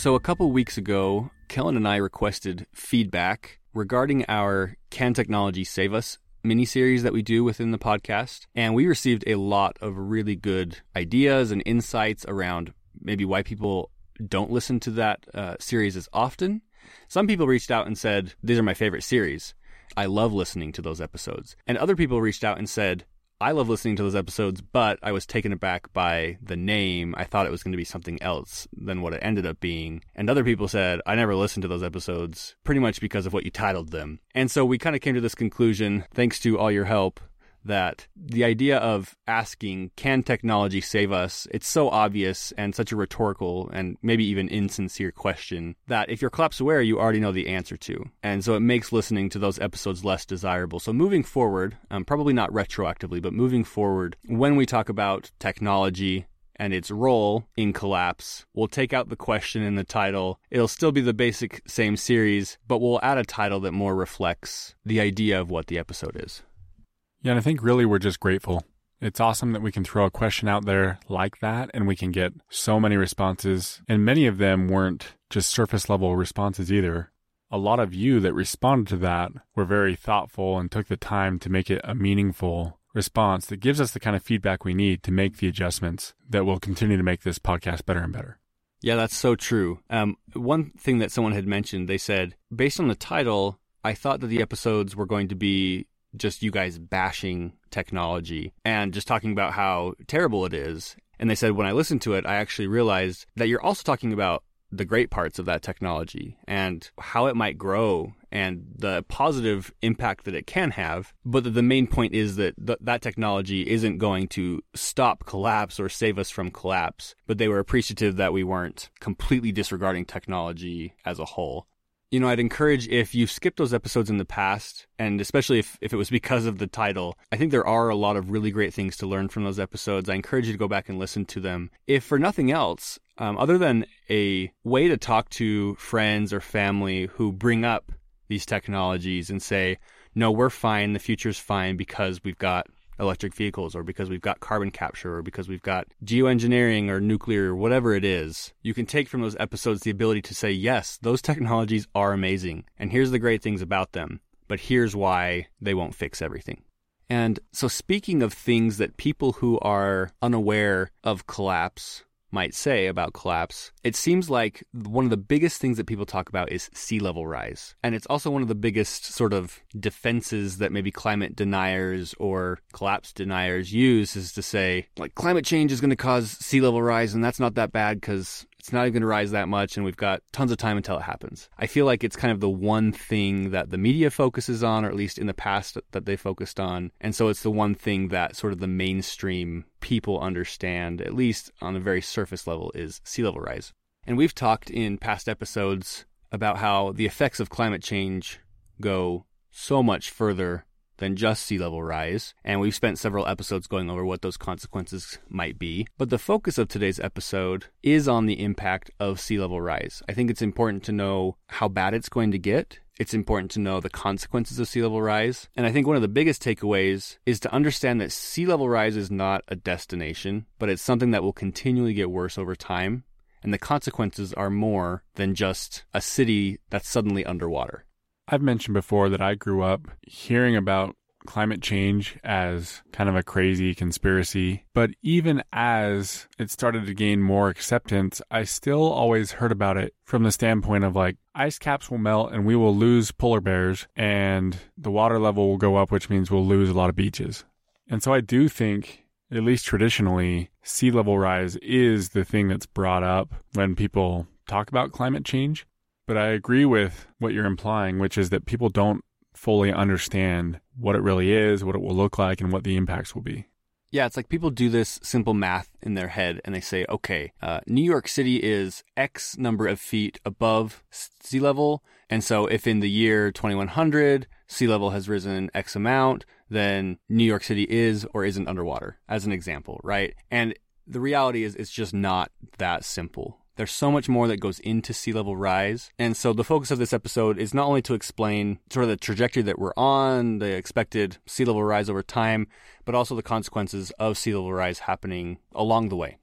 So, a couple weeks ago, Kellen and I requested feedback regarding our Can Technology Save Us mini series that we do within the podcast. And we received a lot of really good ideas and insights around maybe why people don't listen to that uh, series as often. Some people reached out and said, These are my favorite series. I love listening to those episodes. And other people reached out and said, I love listening to those episodes, but I was taken aback by the name. I thought it was going to be something else than what it ended up being. And other people said, I never listened to those episodes pretty much because of what you titled them. And so we kind of came to this conclusion, thanks to all your help, that the idea of asking, can technology save us? It's so obvious and such a rhetorical and maybe even insincere question that if you're collapse aware, you already know the answer to. And so it makes listening to those episodes less desirable. So moving forward, um, probably not retroactively, but moving forward, when we talk about technology, and its role in collapse. We'll take out the question in the title. It'll still be the basic same series, but we'll add a title that more reflects the idea of what the episode is. Yeah, and I think really we're just grateful. It's awesome that we can throw a question out there like that and we can get so many responses. And many of them weren't just surface level responses either. A lot of you that responded to that were very thoughtful and took the time to make it a meaningful response that gives us the kind of feedback we need to make the adjustments that will continue to make this podcast better and better. Yeah, that's so true. Um, one thing that someone had mentioned, they said, based on the title, I thought that the episodes were going to be just you guys bashing technology and just talking about how terrible it is. And they said, when I listened to it, I actually realized that you're also talking about the great parts of that technology and how it might grow and the positive impact that it can have. But the main point is that th- that technology isn't going to stop collapse or save us from collapse. But they were appreciative that we weren't completely disregarding technology as a whole. You know, I'd encourage if you've skipped those episodes in the past, and especially if, if it was because of the title, I think there are a lot of really great things to learn from those episodes. I encourage you to go back and listen to them. If for nothing else, um, other than a way to talk to friends or family who bring up these technologies and say, no, we're fine, the future's fine because we've got electric vehicles or because we've got carbon capture or because we've got geoengineering or nuclear or whatever it is, you can take from those episodes the ability to say, yes, those technologies are amazing. And here's the great things about them, but here's why they won't fix everything. And so, speaking of things that people who are unaware of collapse might say about collapse, it seems like one of the biggest things that people talk about is sea level rise. And it's also one of the biggest sort of defenses that maybe climate deniers or collapse deniers use is to say, like, climate change is going to cause sea level rise, and that's not that bad because it's not even going to rise that much, and we've got tons of time until it happens. I feel like it's kind of the one thing that the media focuses on, or at least in the past that they focused on. And so it's the one thing that sort of the mainstream people understand, at least on a very surface level, is sea level rise. And we've talked in past episodes about how the effects of climate change go so much further than just sea level rise, and we've spent several episodes going over what those consequences might be. But the focus of today's episode is on the impact of sea level rise. I think it's important to know how bad it's going to get. It's important to know the consequences of sea level rise. And I think one of the biggest takeaways is to understand that sea level rise is not a destination, but it's something that will continually get worse over time. And the consequences are more than just a city that's suddenly underwater. I've mentioned before that I grew up hearing about climate change as kind of a crazy conspiracy. But even as it started to gain more acceptance, I still always heard about it from the standpoint of like ice caps will melt and we will lose polar bears and the water level will go up, which means we'll lose a lot of beaches. And so I do think, at least traditionally, sea level rise is the thing that's brought up when people talk about climate change. But I agree with what you're implying, which is that people don't fully understand what it really is, what it will look like, and what the impacts will be. Yeah, it's like people do this simple math in their head and they say, okay, uh, New York City is X number of feet above sea level. And so if in the year 2100 sea level has risen X amount, then New York City is or isn't underwater, as an example, right? And the reality is it's just not that simple. There's so much more that goes into sea level rise. And so the focus of this episode is not only to explain sort of the trajectory that we're on, the expected sea level rise over time, but also the consequences of sea level rise happening along the way.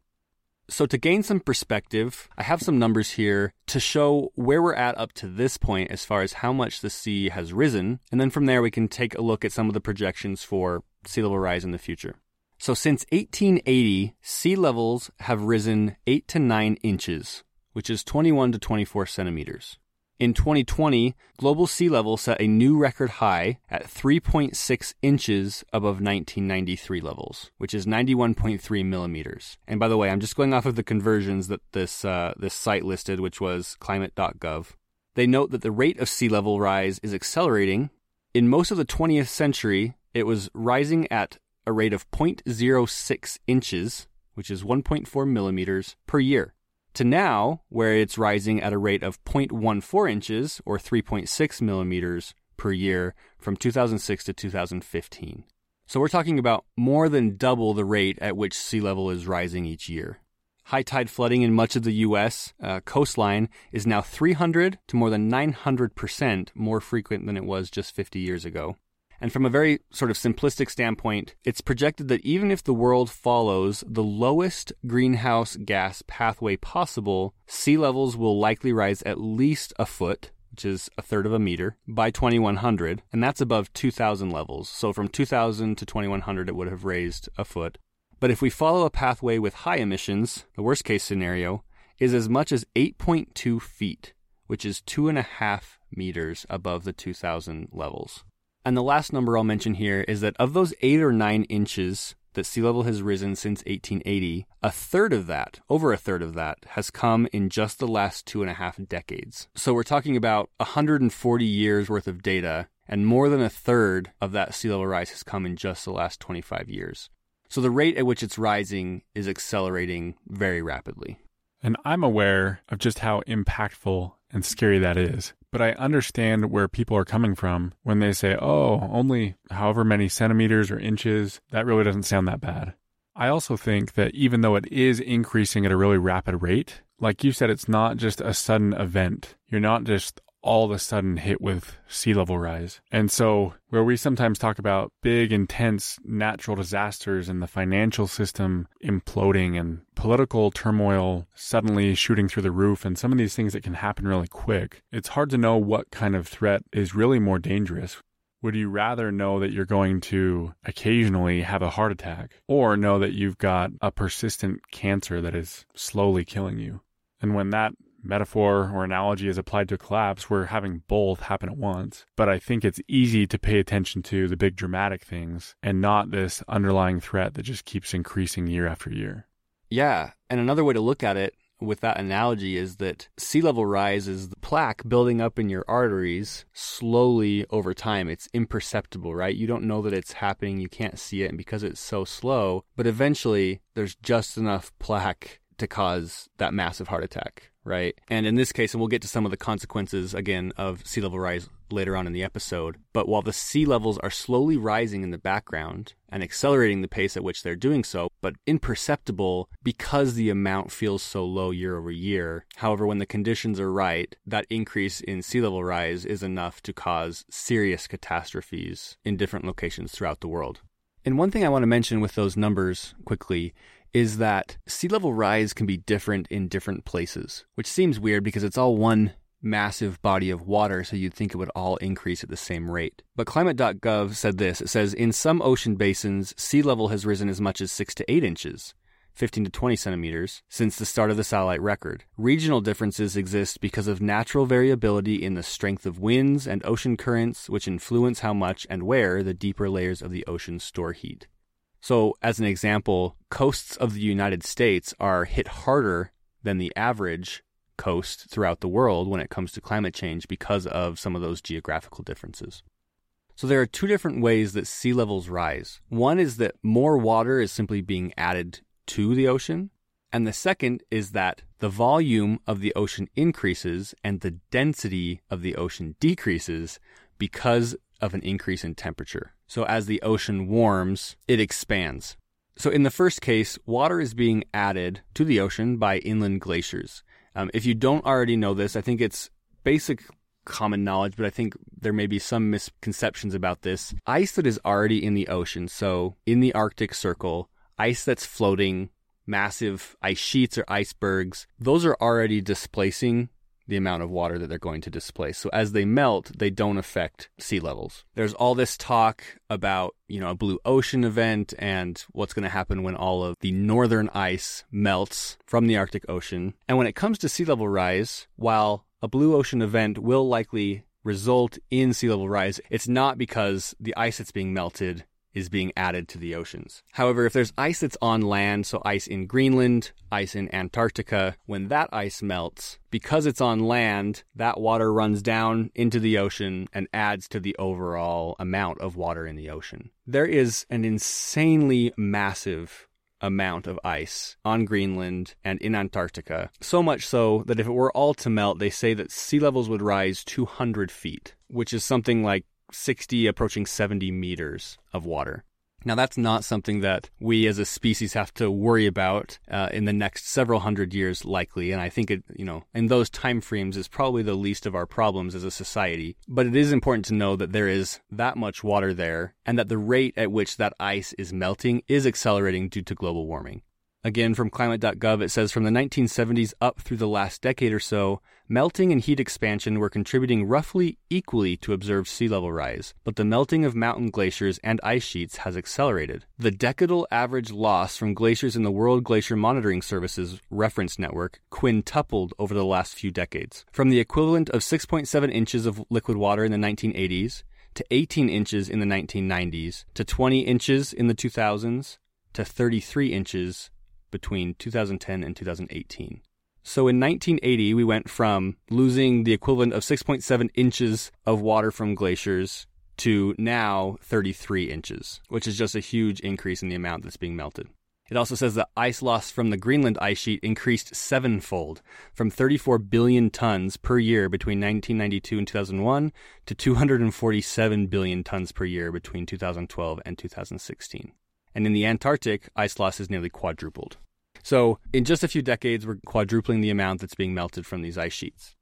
So to gain some perspective, I have some numbers here to show where we're at up to this point as far as how much the sea has risen. And then from there, we can take a look at some of the projections for sea level rise in the future. So since 1880, sea levels have risen 8 to 9 inches, which is 21 to 24 centimeters. In 2020, global sea level set a new record high at 3.6 inches above 1993 levels, which is 91.3 millimeters. And by the way, I'm just going off of the conversions that this uh, this site listed, which was climate.gov. They note that the rate of sea level rise is accelerating. In most of the 20th century, it was rising at a rate of 0.06 inches, which is 1.4 millimeters per year, to now, where it's rising at a rate of 0.14 inches, or 3.6 millimeters per year, from 2006 to 2015. So we're talking about more than double the rate at which sea level is rising each year. High tide flooding in much of the U.S. Uh, coastline is now 300 to more than 900% more frequent than it was just 50 years ago. And from a very sort of simplistic standpoint, it's projected that even if the world follows the lowest greenhouse gas pathway possible, sea levels will likely rise at least a foot, which is a third of a meter, by 2100, and that's above 2000 levels. So from 2000 to 2100, it would have raised a foot. But if we follow a pathway with high emissions, the worst case scenario is as much as 8.2 feet, which is two and a half meters above the 2000 levels. And the last number I'll mention here is that of those eight or nine inches that sea level has risen since 1880, a third of that, over a third of that, has come in just the last two and a half decades. So we're talking about 140 years worth of data, and more than a third of that sea level rise has come in just the last 25 years. So the rate at which it's rising is accelerating very rapidly. And I'm aware of just how impactful and scary that is. But I understand where people are coming from when they say, oh, only however many centimeters or inches. That really doesn't sound that bad. I also think that even though it is increasing at a really rapid rate, like you said, it's not just a sudden event. You're not just all of a sudden hit with sea level rise. And so, where we sometimes talk about big, intense natural disasters and the financial system imploding and political turmoil suddenly shooting through the roof and some of these things that can happen really quick, it's hard to know what kind of threat is really more dangerous. Would you rather know that you're going to occasionally have a heart attack or know that you've got a persistent cancer that is slowly killing you? And when that metaphor or analogy is applied to a collapse, we're having both happen at once. But I think it's easy to pay attention to the big dramatic things and not this underlying threat that just keeps increasing year after year. Yeah. And another way to look at it with that analogy is that sea level rise is the plaque building up in your arteries slowly over time. It's imperceptible, right? You don't know that it's happening. You can't see it. And because it's so slow, but eventually there's just enough plaque to cause that massive heart attack, right? And in this case, and we'll get to some of the consequences again of sea level rise later on in the episode, but while the sea levels are slowly rising in the background and accelerating the pace at which they're doing so, but imperceptible because the amount feels so low year over year. However, when the conditions are right, that increase in sea level rise is enough to cause serious catastrophes in different locations throughout the world. And one thing I want to mention with those numbers quickly is that sea level rise can be different in different places, which seems weird because it's all one massive body of water, so you'd think it would all increase at the same rate. But climate.gov said this it says, in some ocean basins, sea level has risen as much as 6 to 8 inches. 15 to 20 centimeters since the start of the satellite record. Regional differences exist because of natural variability in the strength of winds and ocean currents, which influence how much and where the deeper layers of the ocean store heat. So, as an example, coasts of the United States are hit harder than the average coast throughout the world when it comes to climate change because of some of those geographical differences. So, there are two different ways that sea levels rise. One is that more water is simply being added to the ocean. And the second is that the volume of the ocean increases and the density of the ocean decreases because of an increase in temperature. So as the ocean warms, it expands. So in the first case, water is being added to the ocean by inland glaciers. Um, if you don't already know this, I think it's basic common knowledge, but I think there may be some misconceptions about this. Ice that is already in the ocean, so in the Arctic Circle, ice that's floating, massive ice sheets or icebergs, those are already displacing the amount of water that they're going to displace. So as they melt, they don't affect sea levels. There's all this talk about, you know, a blue ocean event and what's going to happen when all of the northern ice melts from the Arctic Ocean. And when it comes to sea level rise, while a blue ocean event will likely result in sea level rise, it's not because the ice that's being melted is being added to the oceans. However, if there's ice that's on land, so ice in Greenland, ice in Antarctica, when that ice melts, because it's on land, that water runs down into the ocean and adds to the overall amount of water in the ocean. There is an insanely massive amount of ice on Greenland and in Antarctica. So much so that if it were all to melt, they say that sea levels would rise 200 feet, which is something like 60 approaching 70 meters of water. Now, that's not something that we as a species have to worry about uh, in the next several hundred years, likely. And I think it, you know, in those time frames is probably the least of our problems as a society. But it is important to know that there is that much water there and that the rate at which that ice is melting is accelerating due to global warming. Again, from climate.gov, it says from the 1970s up through the last decade or so, melting and heat expansion were contributing roughly equally to observed sea level rise, but the melting of mountain glaciers and ice sheets has accelerated. The decadal average loss from glaciers in the World Glacier Monitoring Services reference network quintupled over the last few decades. From the equivalent of 6.7 inches of liquid water in the 1980s, to 18 inches in the 1990s, to 20 inches in the 2000s, to 33 inches between 2010 and 2018. So in 1980, we went from losing the equivalent of 6.7 inches of water from glaciers to now 33 inches, which is just a huge increase in the amount that's being melted. It also says that ice loss from the Greenland ice sheet increased sevenfold from 34 billion tons per year between 1992 and 2001 to 247 billion tons per year between 2012 and 2016 and in the Antarctic, ice loss is nearly quadrupled. So, in just a few decades, we're quadrupling the amount that's being melted from these ice sheets.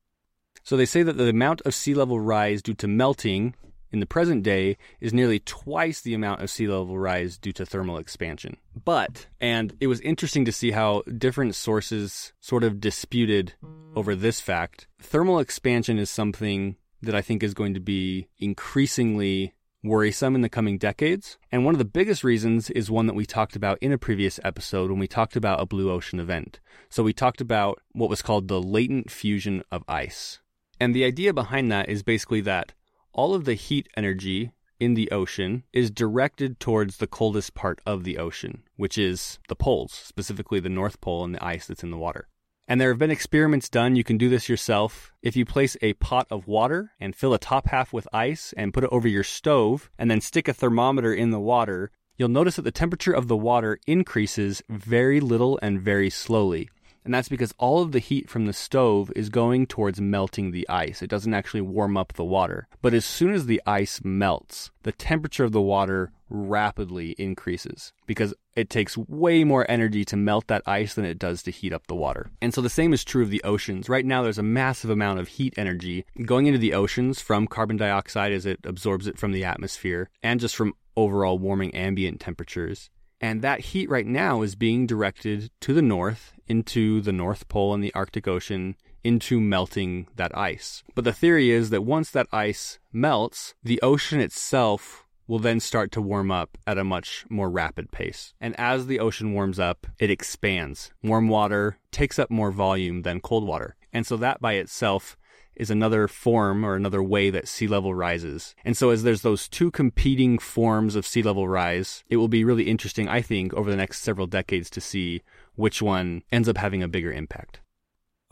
So, they say that the amount of sea level rise due to melting in the present day is nearly twice the amount of sea level rise due to thermal expansion. But, and it was interesting to see how different sources sort of disputed over this fact, thermal expansion is something that I think is going to be increasingly worrisome in the coming decades. And one of the biggest reasons is one that we talked about in a previous episode when we talked about a blue ocean event. So we talked about what was called the latent fusion of ice. And the idea behind that is basically that all of the heat energy in the ocean is directed towards the coldest part of the ocean, which is the poles, specifically the North Pole and the ice that's in the water. And there have been experiments done. You can do this yourself. If you place a pot of water and fill a top half with ice and put it over your stove and then stick a thermometer in the water, you'll notice that the temperature of the water increases very little and very slowly. And that's because all of the heat from the stove is going towards melting the ice. It doesn't actually warm up the water. But as soon as the ice melts, the temperature of the water rapidly increases because it takes way more energy to melt that ice than it does to heat up the water. And so the same is true of the oceans. Right now, there's a massive amount of heat energy going into the oceans from carbon dioxide as it absorbs it from the atmosphere and just from overall warming ambient temperatures. And that heat right now is being directed to the north, into the North Pole and the Arctic Ocean, into melting that ice. But the theory is that once that ice melts, the ocean itself will then start to warm up at a much more rapid pace. And as the ocean warms up, it expands. Warm water takes up more volume than cold water. And so that by itself is another form or another way that sea level rises. And so as there's those two competing forms of sea level rise, it will be really interesting, I think, over the next several decades to see which one ends up having a bigger impact.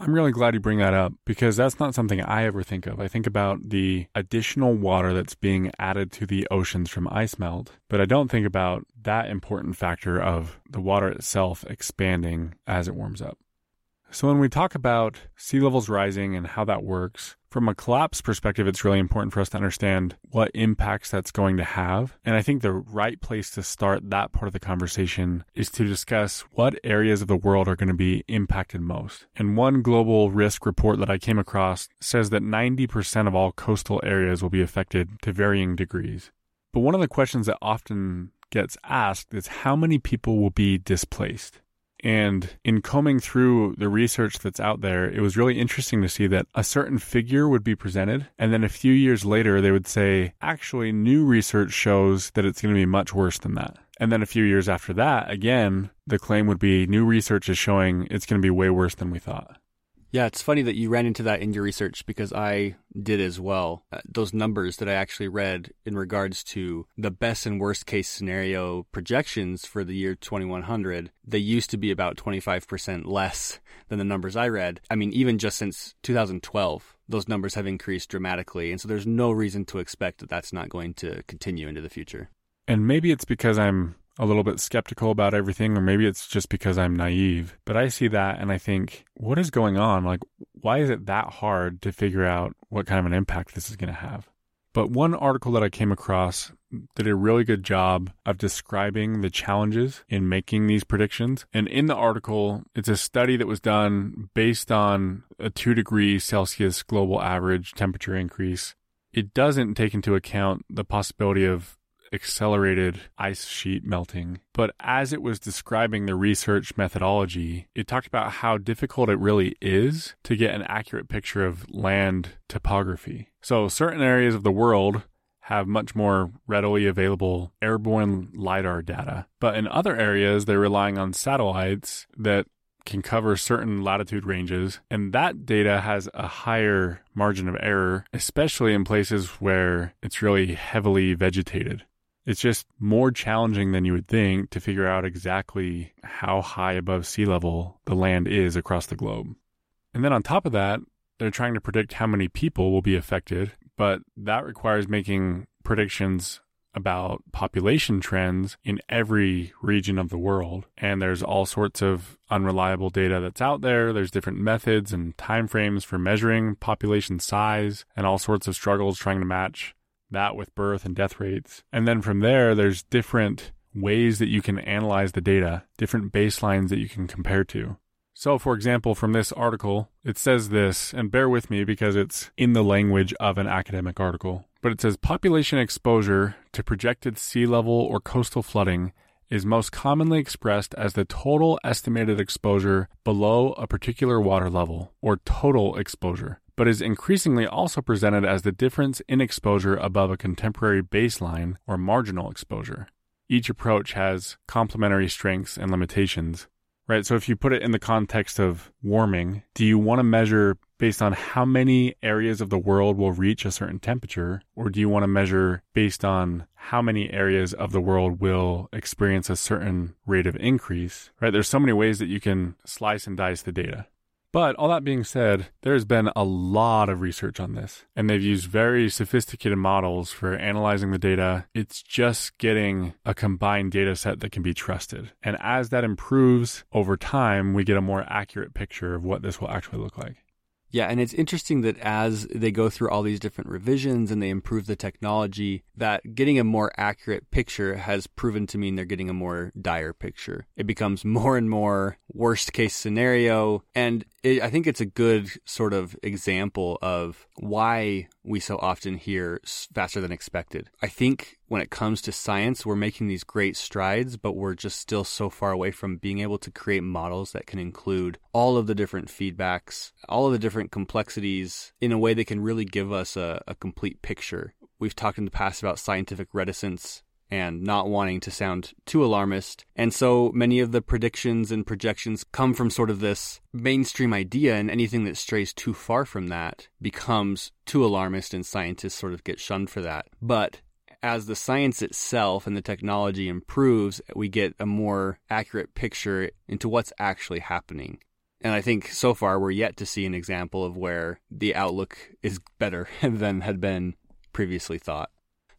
I'm really glad you bring that up because that's not something I ever think of. I think about the additional water that's being added to the oceans from ice melt, but I don't think about that important factor of the water itself expanding as it warms up. So, when we talk about sea levels rising and how that works, from a collapse perspective, it's really important for us to understand what impacts that's going to have. And I think the right place to start that part of the conversation is to discuss what areas of the world are going to be impacted most. And one global risk report that I came across says that 90% of all coastal areas will be affected to varying degrees. But one of the questions that often gets asked is how many people will be displaced? And in combing through the research that's out there, it was really interesting to see that a certain figure would be presented. And then a few years later, they would say, actually, new research shows that it's going to be much worse than that. And then a few years after that, again, the claim would be new research is showing it's going to be way worse than we thought. Yeah, it's funny that you ran into that in your research because I did as well. Uh, those numbers that I actually read in regards to the best and worst case scenario projections for the year 2100, they used to be about 25% less than the numbers I read. I mean, even just since 2012, those numbers have increased dramatically. And so there's no reason to expect that that's not going to continue into the future. And maybe it's because I'm a little bit skeptical about everything, or maybe it's just because I'm naive. But I see that and I think, what is going on? Like, why is it that hard to figure out what kind of an impact this is going to have? But one article that I came across did a really good job of describing the challenges in making these predictions. And in the article, it's a study that was done based on a two degree Celsius global average temperature increase. It doesn't take into account the possibility of accelerated ice sheet melting. But as it was describing the research methodology, it talked about how difficult it really is to get an accurate picture of land topography. So, certain areas of the world have much more readily available airborne LIDAR data. But in other areas, they're relying on satellites that can cover certain latitude ranges, and that data has a higher margin of error, especially in places where it's really heavily vegetated. It's just more challenging than you would think to figure out exactly how high above sea level the land is across the globe. And then on top of that, they're trying to predict how many people will be affected, but that requires making predictions about population trends in every region of the world. And there's all sorts of unreliable data that's out there. There's different methods and timeframes for measuring population size and all sorts of struggles trying to match that with birth and death rates. And then from there, there's different ways that you can analyze the data, different baselines that you can compare to. So, for example, from this article, it says this, and bear with me because it's in the language of an academic article, but it says population exposure to projected sea level or coastal flooding is most commonly expressed as the total estimated exposure below a particular water level, or total exposure. But is increasingly also presented as the difference in exposure above a contemporary baseline or marginal exposure. Each approach has complementary strengths and limitations, right? So if you put it in the context of warming, do you want to measure based on how many areas of the world will reach a certain temperature? Or do you want to measure based on how many areas of the world will experience a certain rate of increase? Right? There's so many ways that you can slice and dice the data. But all that being said, there's been a lot of research on this, and they've used very sophisticated models for analyzing the data. It's just getting a combined data set that can be trusted. And as that improves over time, we get a more accurate picture of what this will actually look like. Yeah, and it's interesting that as they go through all these different revisions and they improve the technology, that getting a more accurate picture has proven to mean they're getting a more dire picture. It becomes more and more worst case scenario. And it, I think it's a good sort of example of why we so often hear faster than expected. I think when it comes to science, we're making these great strides, but we're just still so far away from being able to create models that can include all of the different feedbacks, all of the different complexities in a way that can really give us a, a complete picture. We've talked in the past about scientific reticence and not wanting to sound too alarmist. And so many of the predictions and projections come from sort of this mainstream idea, and anything that strays too far from that becomes too alarmist, and scientists sort of get shunned for that. But as the science itself and the technology improves, we get a more accurate picture into what's actually happening. And I think so far we're yet to see an example of where the outlook is better than had been previously thought.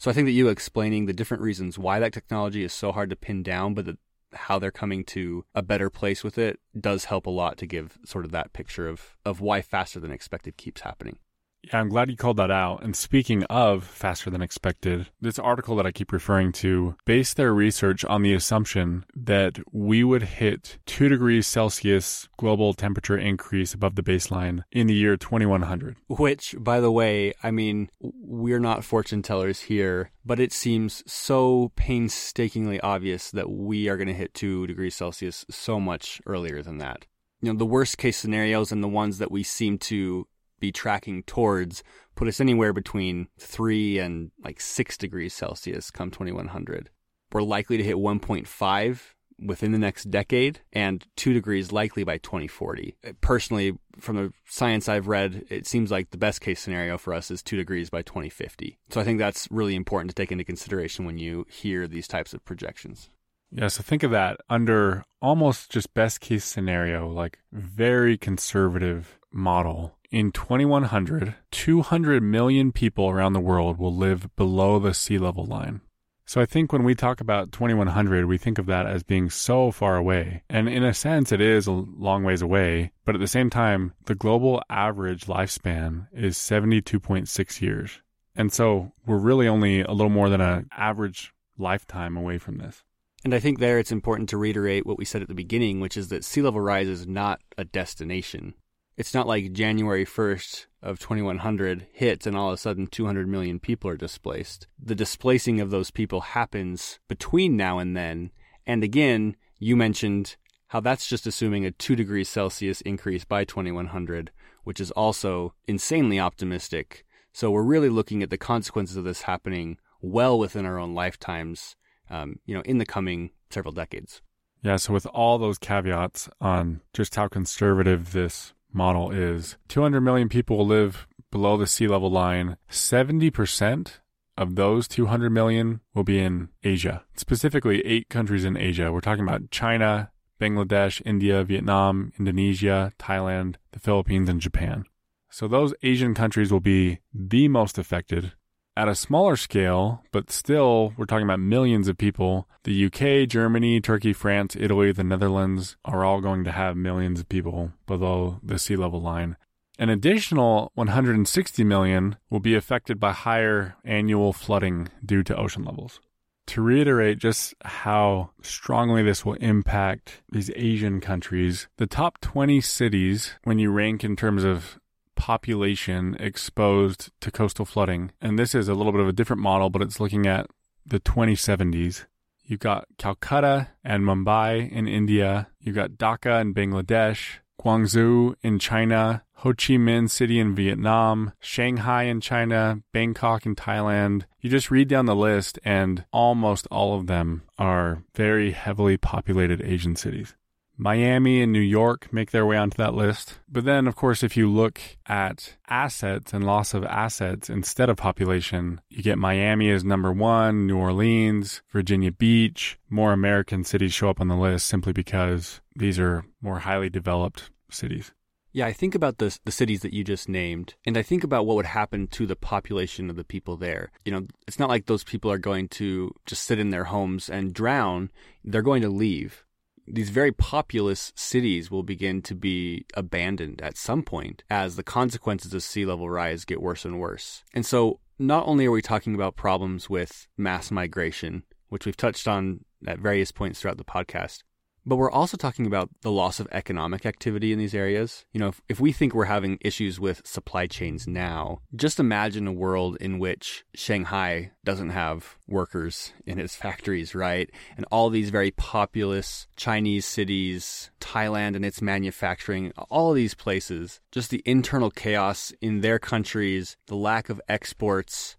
So I think that you explaining the different reasons why that technology is so hard to pin down, but the, how they're coming to a better place with it does help a lot to give sort of that picture of, of why faster than expected keeps happening. Yeah, I'm glad you called that out. And speaking of faster than expected, this article that I keep referring to based their research on the assumption that we would hit 2 degrees Celsius global temperature increase above the baseline in the year 2100. Which, by the way, I mean, we're not fortune tellers here, but it seems so painstakingly obvious that we are going to hit 2 degrees Celsius so much earlier than that you know the worst case scenarios and the ones that we seem to be tracking towards put us anywhere between 3 and like 6 degrees Celsius come 2100. We're likely to hit 1.5 within the next decade and 2 degrees likely by 2040. Personally, from the science I've read, it seems like the best case scenario for us is 2 degrees by 2050. So I think that's really important to take into consideration when you hear these types of projections. Yeah, so think of that under almost just best case scenario, like very conservative model in 2100, 200 million people around the world will live below the sea level line. So I think when we talk about 2100, we think of that as being so far away. And in a sense, it is a long ways away. But at the same time, the global average lifespan is 72.6 years. And so we're really only a little more than an average lifetime away from this. And I think there it's important to reiterate what we said at the beginning, which is that sea level rise is not a destination it's not like January 1st of 2100 hits and all of a sudden 200 million people are displaced. The displacing of those people happens between now and then. And again, you mentioned how that's just assuming a 2 degrees Celsius increase by 2100, which is also insanely optimistic. So we're really looking at the consequences of this happening well within our own lifetimes, um, you know, in the coming several decades. Yeah, so with all those caveats on just how conservative this model is 200 million people will live below the sea level line. 70% of those 200 million will be in Asia, specifically eight countries in Asia. We're talking about China, Bangladesh, India, Vietnam, Indonesia, Thailand, the Philippines, and Japan. So those Asian countries will be the most affected at a smaller scale, but still, we're talking about millions of people. The UK, Germany, Turkey, France, Italy, the Netherlands are all going to have millions of people below the sea level line. An additional 160 million will be affected by higher annual flooding due to ocean levels. To reiterate just how strongly this will impact these Asian countries, the top 20 cities, when you rank in terms of population exposed to coastal flooding. And this is a little bit of a different model, but it's looking at the 2070s. You've got Calcutta and Mumbai in India. You've got Dhaka in Bangladesh, Guangzhou in China, Ho Chi Minh City in Vietnam, Shanghai in China, Bangkok in Thailand. You just read down the list, and almost all of them are very heavily populated Asian cities. Miami and New York make their way onto that list. But then, of course, if you look at assets and loss of assets instead of population, you get Miami as number one, New Orleans, Virginia Beach. More American cities show up on the list simply because these are more highly developed cities. Yeah, I think about the the cities that you just named, and I think about what would happen to the population of the people there. You know, it's not like those people are going to just sit in their homes and drown. They're going to leave. These very populous cities will begin to be abandoned at some point as the consequences of sea level rise get worse and worse. And so, not only are we talking about problems with mass migration, which we've touched on at various points throughout the podcast, but we're also talking about the loss of economic activity in these areas. You know, if, if we think we're having issues with supply chains now, just imagine a world in which Shanghai doesn't have workers in its factories, right? And all these very populous Chinese cities, Thailand and its manufacturing, all these places, just the internal chaos in their countries, the lack of exports,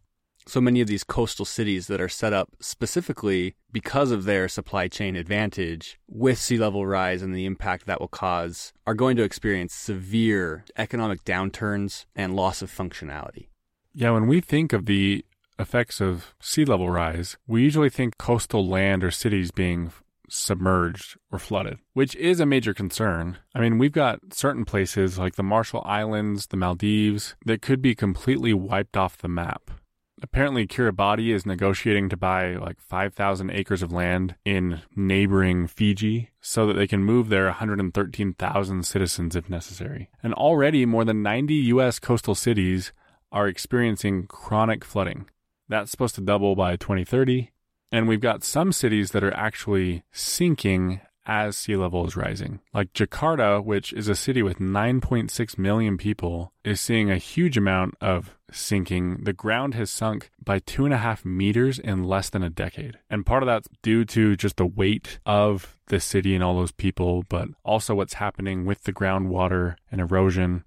so many of these coastal cities that are set up specifically because of their supply chain advantage with sea level rise and the impact that will cause are going to experience severe economic downturns and loss of functionality. Yeah, when we think of the effects of sea level rise, we usually think coastal land or cities being submerged or flooded, which is a major concern. I mean, we've got certain places like the Marshall Islands, the Maldives, that could be completely wiped off the map apparently Kiribati is negotiating to buy like 5,000 acres of land in neighboring Fiji so that they can move their 113,000 citizens if necessary. And already more than 90 US coastal cities are experiencing chronic flooding. That's supposed to double by 2030. And we've got some cities that are actually sinking as sea level is rising. Like Jakarta, which is a city with 9.6 million people, is seeing a huge amount of sinking. The ground has sunk by two and a half meters in less than a decade. And part of that's due to just the weight of the city and all those people, but also what's happening with the groundwater and erosion.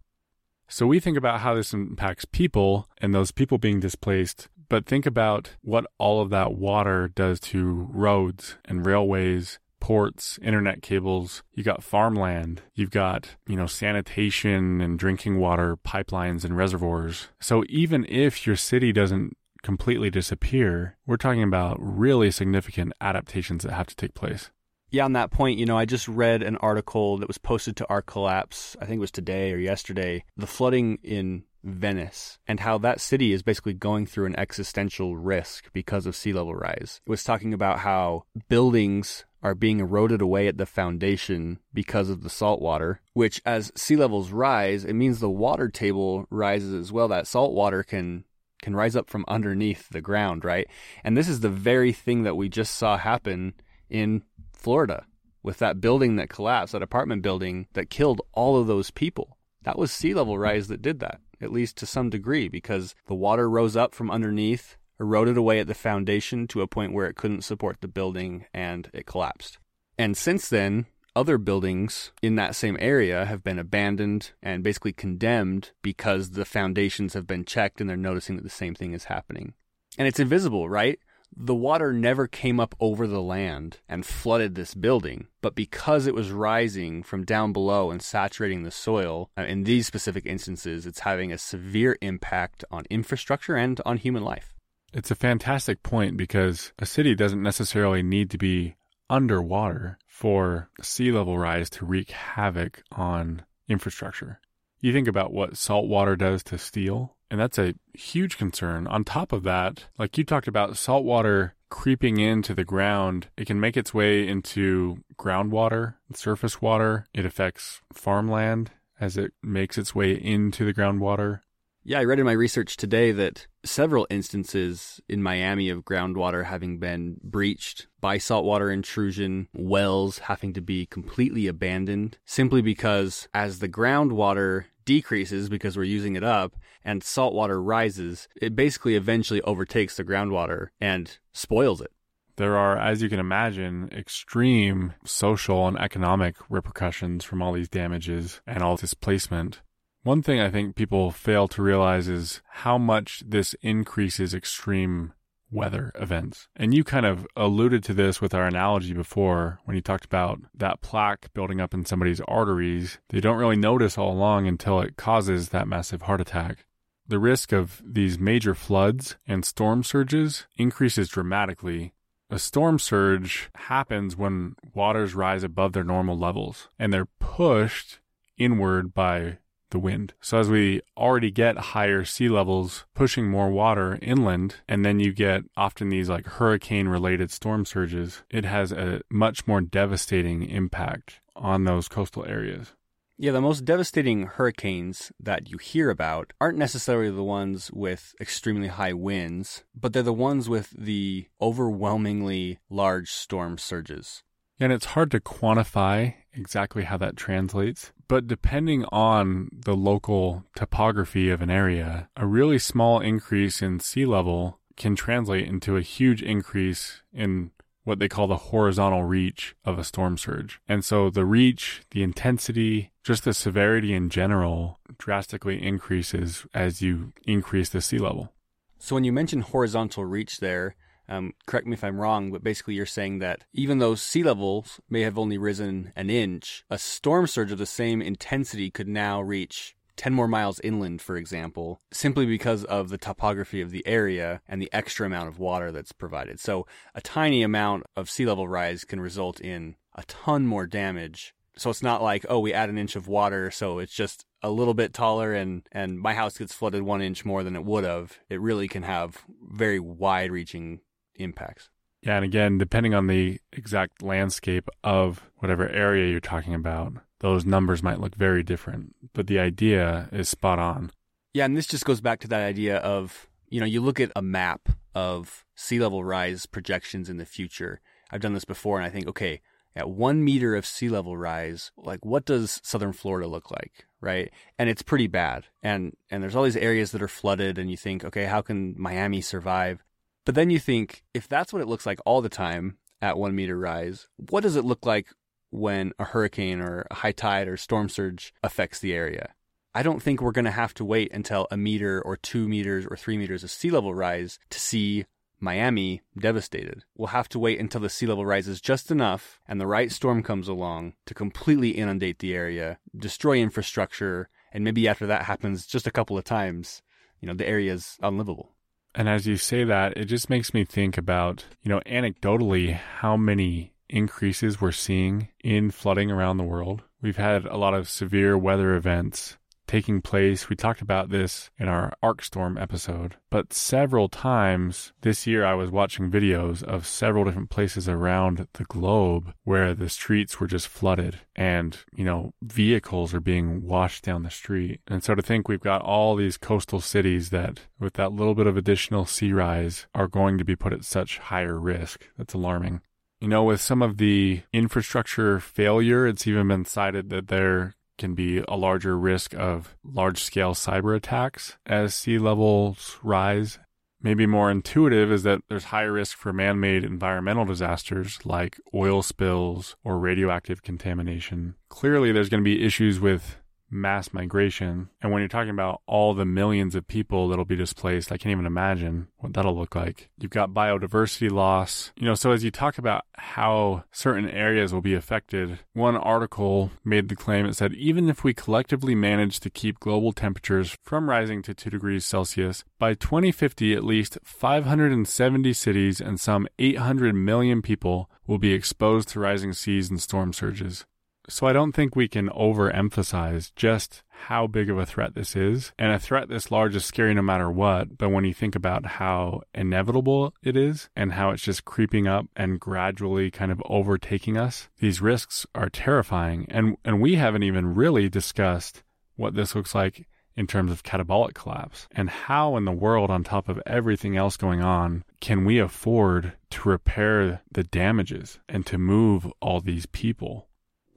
So we think about how this impacts people and those people being displaced, but think about what all of that water does to roads and railways ports, internet cables, you got farmland, you've got, you know, sanitation and drinking water pipelines and reservoirs. So even if your city doesn't completely disappear, we're talking about really significant adaptations that have to take place. Yeah, on that point, you know, I just read an article that was posted to r/collapse, I think it was today or yesterday, the flooding in Venice and how that city is basically going through an existential risk because of sea level rise. It was talking about how buildings are being eroded away at the foundation because of the salt water, which as sea levels rise, it means the water table rises as well. That salt water can can rise up from underneath the ground, right? And this is the very thing that we just saw happen in Florida with that building that collapsed, that apartment building that killed all of those people. That was sea level rise that did that, at least to some degree, because the water rose up from underneath eroded away at the foundation to a point where it couldn't support the building and it collapsed. And since then, other buildings in that same area have been abandoned and basically condemned because the foundations have been checked and they're noticing that the same thing is happening. And it's invisible, right? The water never came up over the land and flooded this building, but because it was rising from down below and saturating the soil, uh, in these specific instances, it's having a severe impact on infrastructure and on human life. It's a fantastic point because a city doesn't necessarily need to be underwater for sea level rise to wreak havoc on infrastructure. You think about what salt water does to steel, and that's a huge concern. On top of that, like you talked about, salt water creeping into the ground, it can make its way into groundwater, surface water. It affects farmland as it makes its way into the groundwater. Yeah, I read in my research today that several instances in Miami of groundwater having been breached by saltwater intrusion, wells having to be completely abandoned simply because as the groundwater decreases because we're using it up and saltwater rises, it basically eventually overtakes the groundwater and spoils it. There are, as you can imagine, extreme social and economic repercussions from all these damages and all displacement. One thing I think people fail to realize is how much this increases extreme weather events. And you kind of alluded to this with our analogy before when you talked about that plaque building up in somebody's arteries. They don't really notice all along until it causes that massive heart attack. The risk of these major floods and storm surges increases dramatically a storm surge happens when waters rise above their normal levels and they're pushed inward by the wind. So as we already get higher sea levels pushing more water inland, and then you get often these like hurricane related storm surges, it has a much more devastating impact on those coastal areas. Yeah, the most devastating hurricanes that you hear about aren't necessarily the ones with extremely high winds, but they're the ones with the overwhelmingly large storm surges. And it's hard to quantify exactly how that translates, but depending on the local topography of an area, a really small increase in sea level can translate into a huge increase in what they call the horizontal reach of a storm surge. And so the reach, the intensity, just the severity in general drastically increases as you increase the sea level. So when you mention horizontal reach there, um, correct me if I'm wrong, but basically you're saying that even though sea levels may have only risen an inch, a storm surge of the same intensity could now reach 10 more miles inland, for example, simply because of the topography of the area and the extra amount of water that's provided. So a tiny amount of sea level rise can result in a ton more damage. So it's not like, oh, we add an inch of water, so it's just a little bit taller and, and my house gets flooded one inch more than it would have. It really can have very wide reaching impacts. Yeah, and again, depending on the exact landscape of whatever area you're talking about, those numbers might look very different, but the idea is spot on. Yeah, and this just goes back to that idea of, you know, you look at a map of sea level rise projections in the future. I've done this before and I think, okay, at one meter of sea level rise, like what does southern Florida look like? Right. And it's pretty bad. And and there's all these areas that are flooded and you think, okay, how can Miami survive? But then you think, if that's what it looks like all the time at one meter rise, what does it look like when a hurricane or a high tide or storm surge affects the area. I don't think we're going to have to wait until a meter or two meters or three meters of sea level rise to see Miami devastated. We'll have to wait until the sea level rises just enough and the right storm comes along to completely inundate the area, destroy infrastructure, and maybe after that happens just a couple of times, you know, the area is unlivable. And as you say that, it just makes me think about, you know, anecdotally, how many increases we're seeing in flooding around the world. We've had a lot of severe weather events taking place. We talked about this in our ARkStorm episode, but several times this year I was watching videos of several different places around the globe where the streets were just flooded and, you know, vehicles are being washed down the street. And so to think we've got all these coastal cities that with that little bit of additional sea rise are going to be put at such higher risk, that's alarming. You know, with some of the infrastructure failure, it's even been cited that there can be a larger risk of large scale cyber attacks as sea levels rise. Maybe more intuitive is that there's higher risk for man made environmental disasters like oil spills or radioactive contamination. Clearly, there's going to be issues with mass migration. And when you're talking about all the millions of people that'll be displaced, I can't even imagine what that'll look like. You've got biodiversity loss. You know, so as you talk about how certain areas will be affected, one article made the claim it said even if we collectively manage to keep global temperatures from rising to 2 degrees Celsius, by 2050 at least 570 cities and some 800 million people will be exposed to rising seas and storm surges. So I don't think we can overemphasize just how big of a threat this is. And a threat this large is scary no matter what. But when you think about how inevitable it is and how it's just creeping up and gradually kind of overtaking us, these risks are terrifying. And, and we haven't even really discussed what this looks like in terms of catabolic collapse and how in the world on top of everything else going on can we afford to repair the damages and to move all these people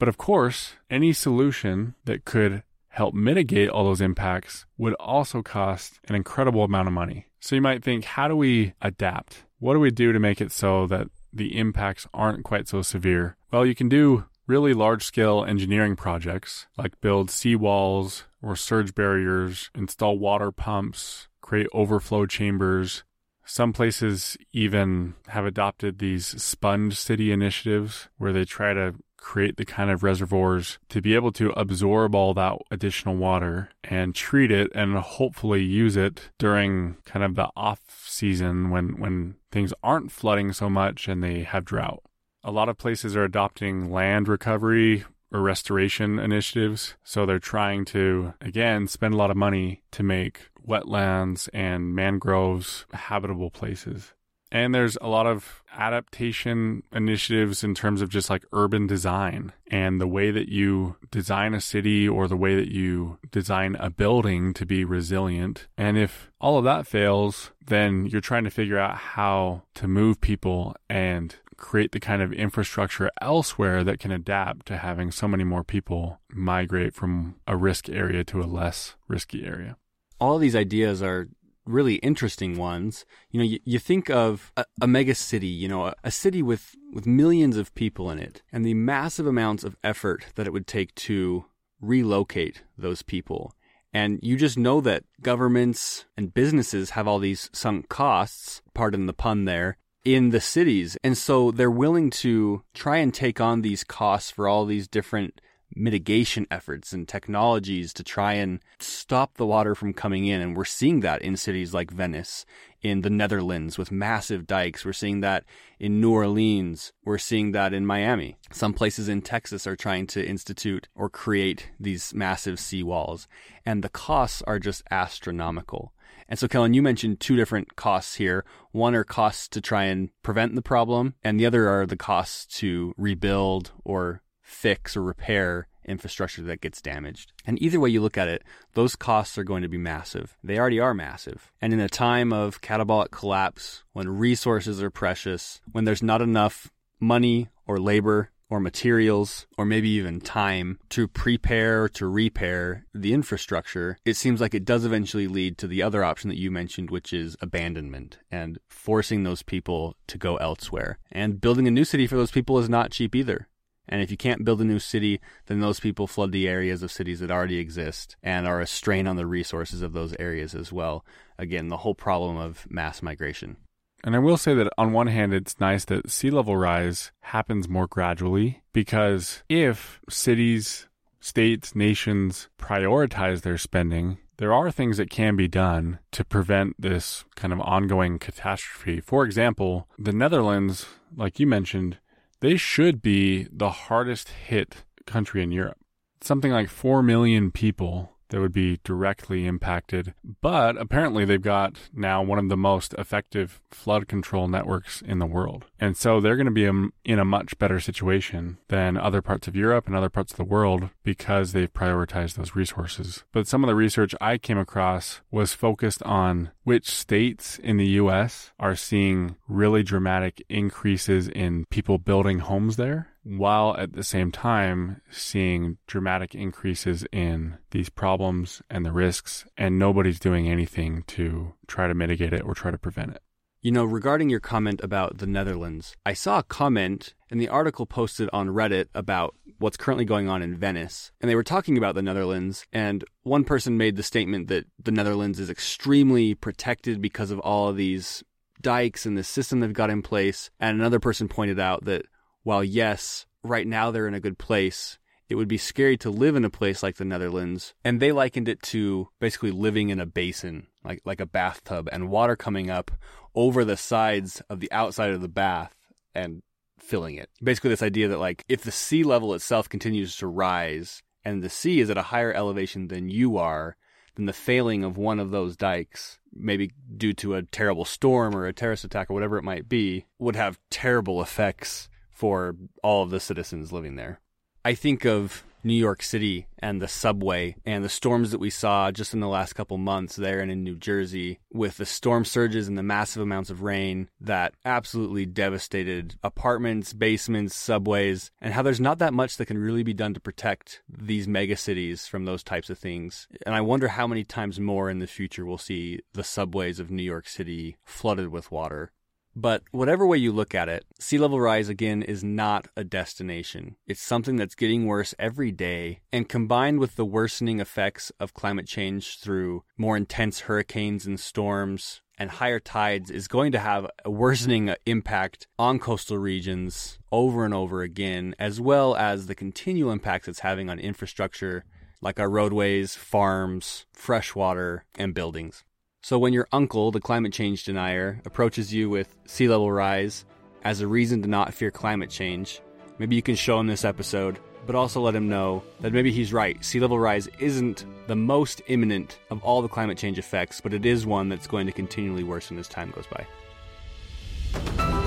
but of course, any solution that could help mitigate all those impacts would also cost an incredible amount of money. So you might think, how do we adapt? What do we do to make it so that the impacts aren't quite so severe? Well, you can do really large scale engineering projects like build seawalls or surge barriers, install water pumps, create overflow chambers. Some places even have adopted these sponge city initiatives where they try to create the kind of reservoirs to be able to absorb all that additional water and treat it and hopefully use it during kind of the off season when when things aren't flooding so much and they have drought. A lot of places are adopting land recovery or restoration initiatives. So they're trying to, again, spend a lot of money to make wetlands and mangroves habitable places. And there's a lot of adaptation initiatives in terms of just like urban design and the way that you design a city or the way that you design a building to be resilient. And if all of that fails, then you're trying to figure out how to move people and create the kind of infrastructure elsewhere that can adapt to having so many more people migrate from a risk area to a less risky area. All of these ideas are really interesting ones. You know, you, you think of a, a, mega city, you know, a, a city with, with millions of people in it, and the massive amounts of effort that it would take to relocate those people. And you just know that governments and businesses have all these sunk costs, pardon the pun there, in the cities. And so they're willing to try and take on these costs for all these different mitigation efforts and technologies to try and stop the water from coming in. And we're seeing that in cities like Venice, in the Netherlands with massive dikes. We're seeing that in New Orleans. We're seeing that in Miami. Some places in Texas are trying to institute or create these massive seawalls. And the costs are just astronomical. And so, Kellen, you mentioned two different costs here. One are costs to try and prevent the problem, and the other are the costs to rebuild or fix or repair infrastructure that gets damaged. And either way you look at it, those costs are going to be massive. They already are massive. And in a time of catabolic collapse, when resources are precious, when there's not enough money or labor or materials or maybe even time to prepare to repair the infrastructure, it seems like it does eventually lead to the other option that you mentioned, which is abandonment and forcing those people to go elsewhere. And building a new city for those people is not cheap either. And if you can't build a new city, then those people flood the areas of cities that already exist and are a strain on the resources of those areas as well. Again, the whole problem of mass migration. And I will say that on one hand, it's nice that sea level rise happens more gradually because if cities, states, nations prioritize their spending, there are things that can be done to prevent this kind of ongoing catastrophe. For example, the Netherlands, like you mentioned, they should be the hardest hit country in Europe. Something like 4 million people that would be directly impacted. But apparently, they've got now one of the most effective flood control networks in the world. And so they're going to be in a much better situation than other parts of Europe and other parts of the world because they've prioritized those resources. But some of the research I came across was focused on which states in the US are seeing really dramatic increases in people building homes there while at the same time seeing dramatic increases in these problems and the risks, and nobody's doing anything to try to mitigate it or try to prevent it. You know, regarding your comment about the Netherlands, I saw a comment in the article posted on Reddit about what's currently going on in Venice. And they were talking about the Netherlands. And one person made the statement that the Netherlands is extremely protected because of all of these dikes and the system they've got in place. And another person pointed out that while yes, right now they're in a good place, it would be scary to live in a place like the Netherlands. And they likened it to basically living in a basin, like, like a bathtub, and water coming up over the sides of the outside of the bath and filling it. Basically, this idea that, like, if the sea level itself continues to rise and the sea is at a higher elevation than you are, then the failing of one of those dikes, maybe due to a terrible storm or a terrorist attack or whatever it might be, would have terrible effects for all of the citizens living there. I think of New York City and the subway and the storms that we saw just in the last couple months there and in New Jersey with the storm surges and the massive amounts of rain that absolutely devastated apartments, basements, subways, and how there's not that much that can really be done to protect these megacities from those types of things. And I wonder how many times more in the future we'll see the subways of New York City flooded with water But whatever way you look at it, sea level rise again is not a destination. It's something that's getting worse every day. And combined with the worsening effects of climate change through more intense hurricanes and storms and higher tides, is going to have a worsening uh, impact on coastal regions over and over again, as well as the continual impacts it's having on infrastructure like our roadways, farms, freshwater, and buildings. So when your uncle, the climate change denier, approaches you with sea level rise as a reason to not fear climate change, maybe you can show him this episode, but also let him know that maybe he's right. Sea level rise isn't the most imminent of all the climate change effects, but it is one that's going to continually worsen as time goes by.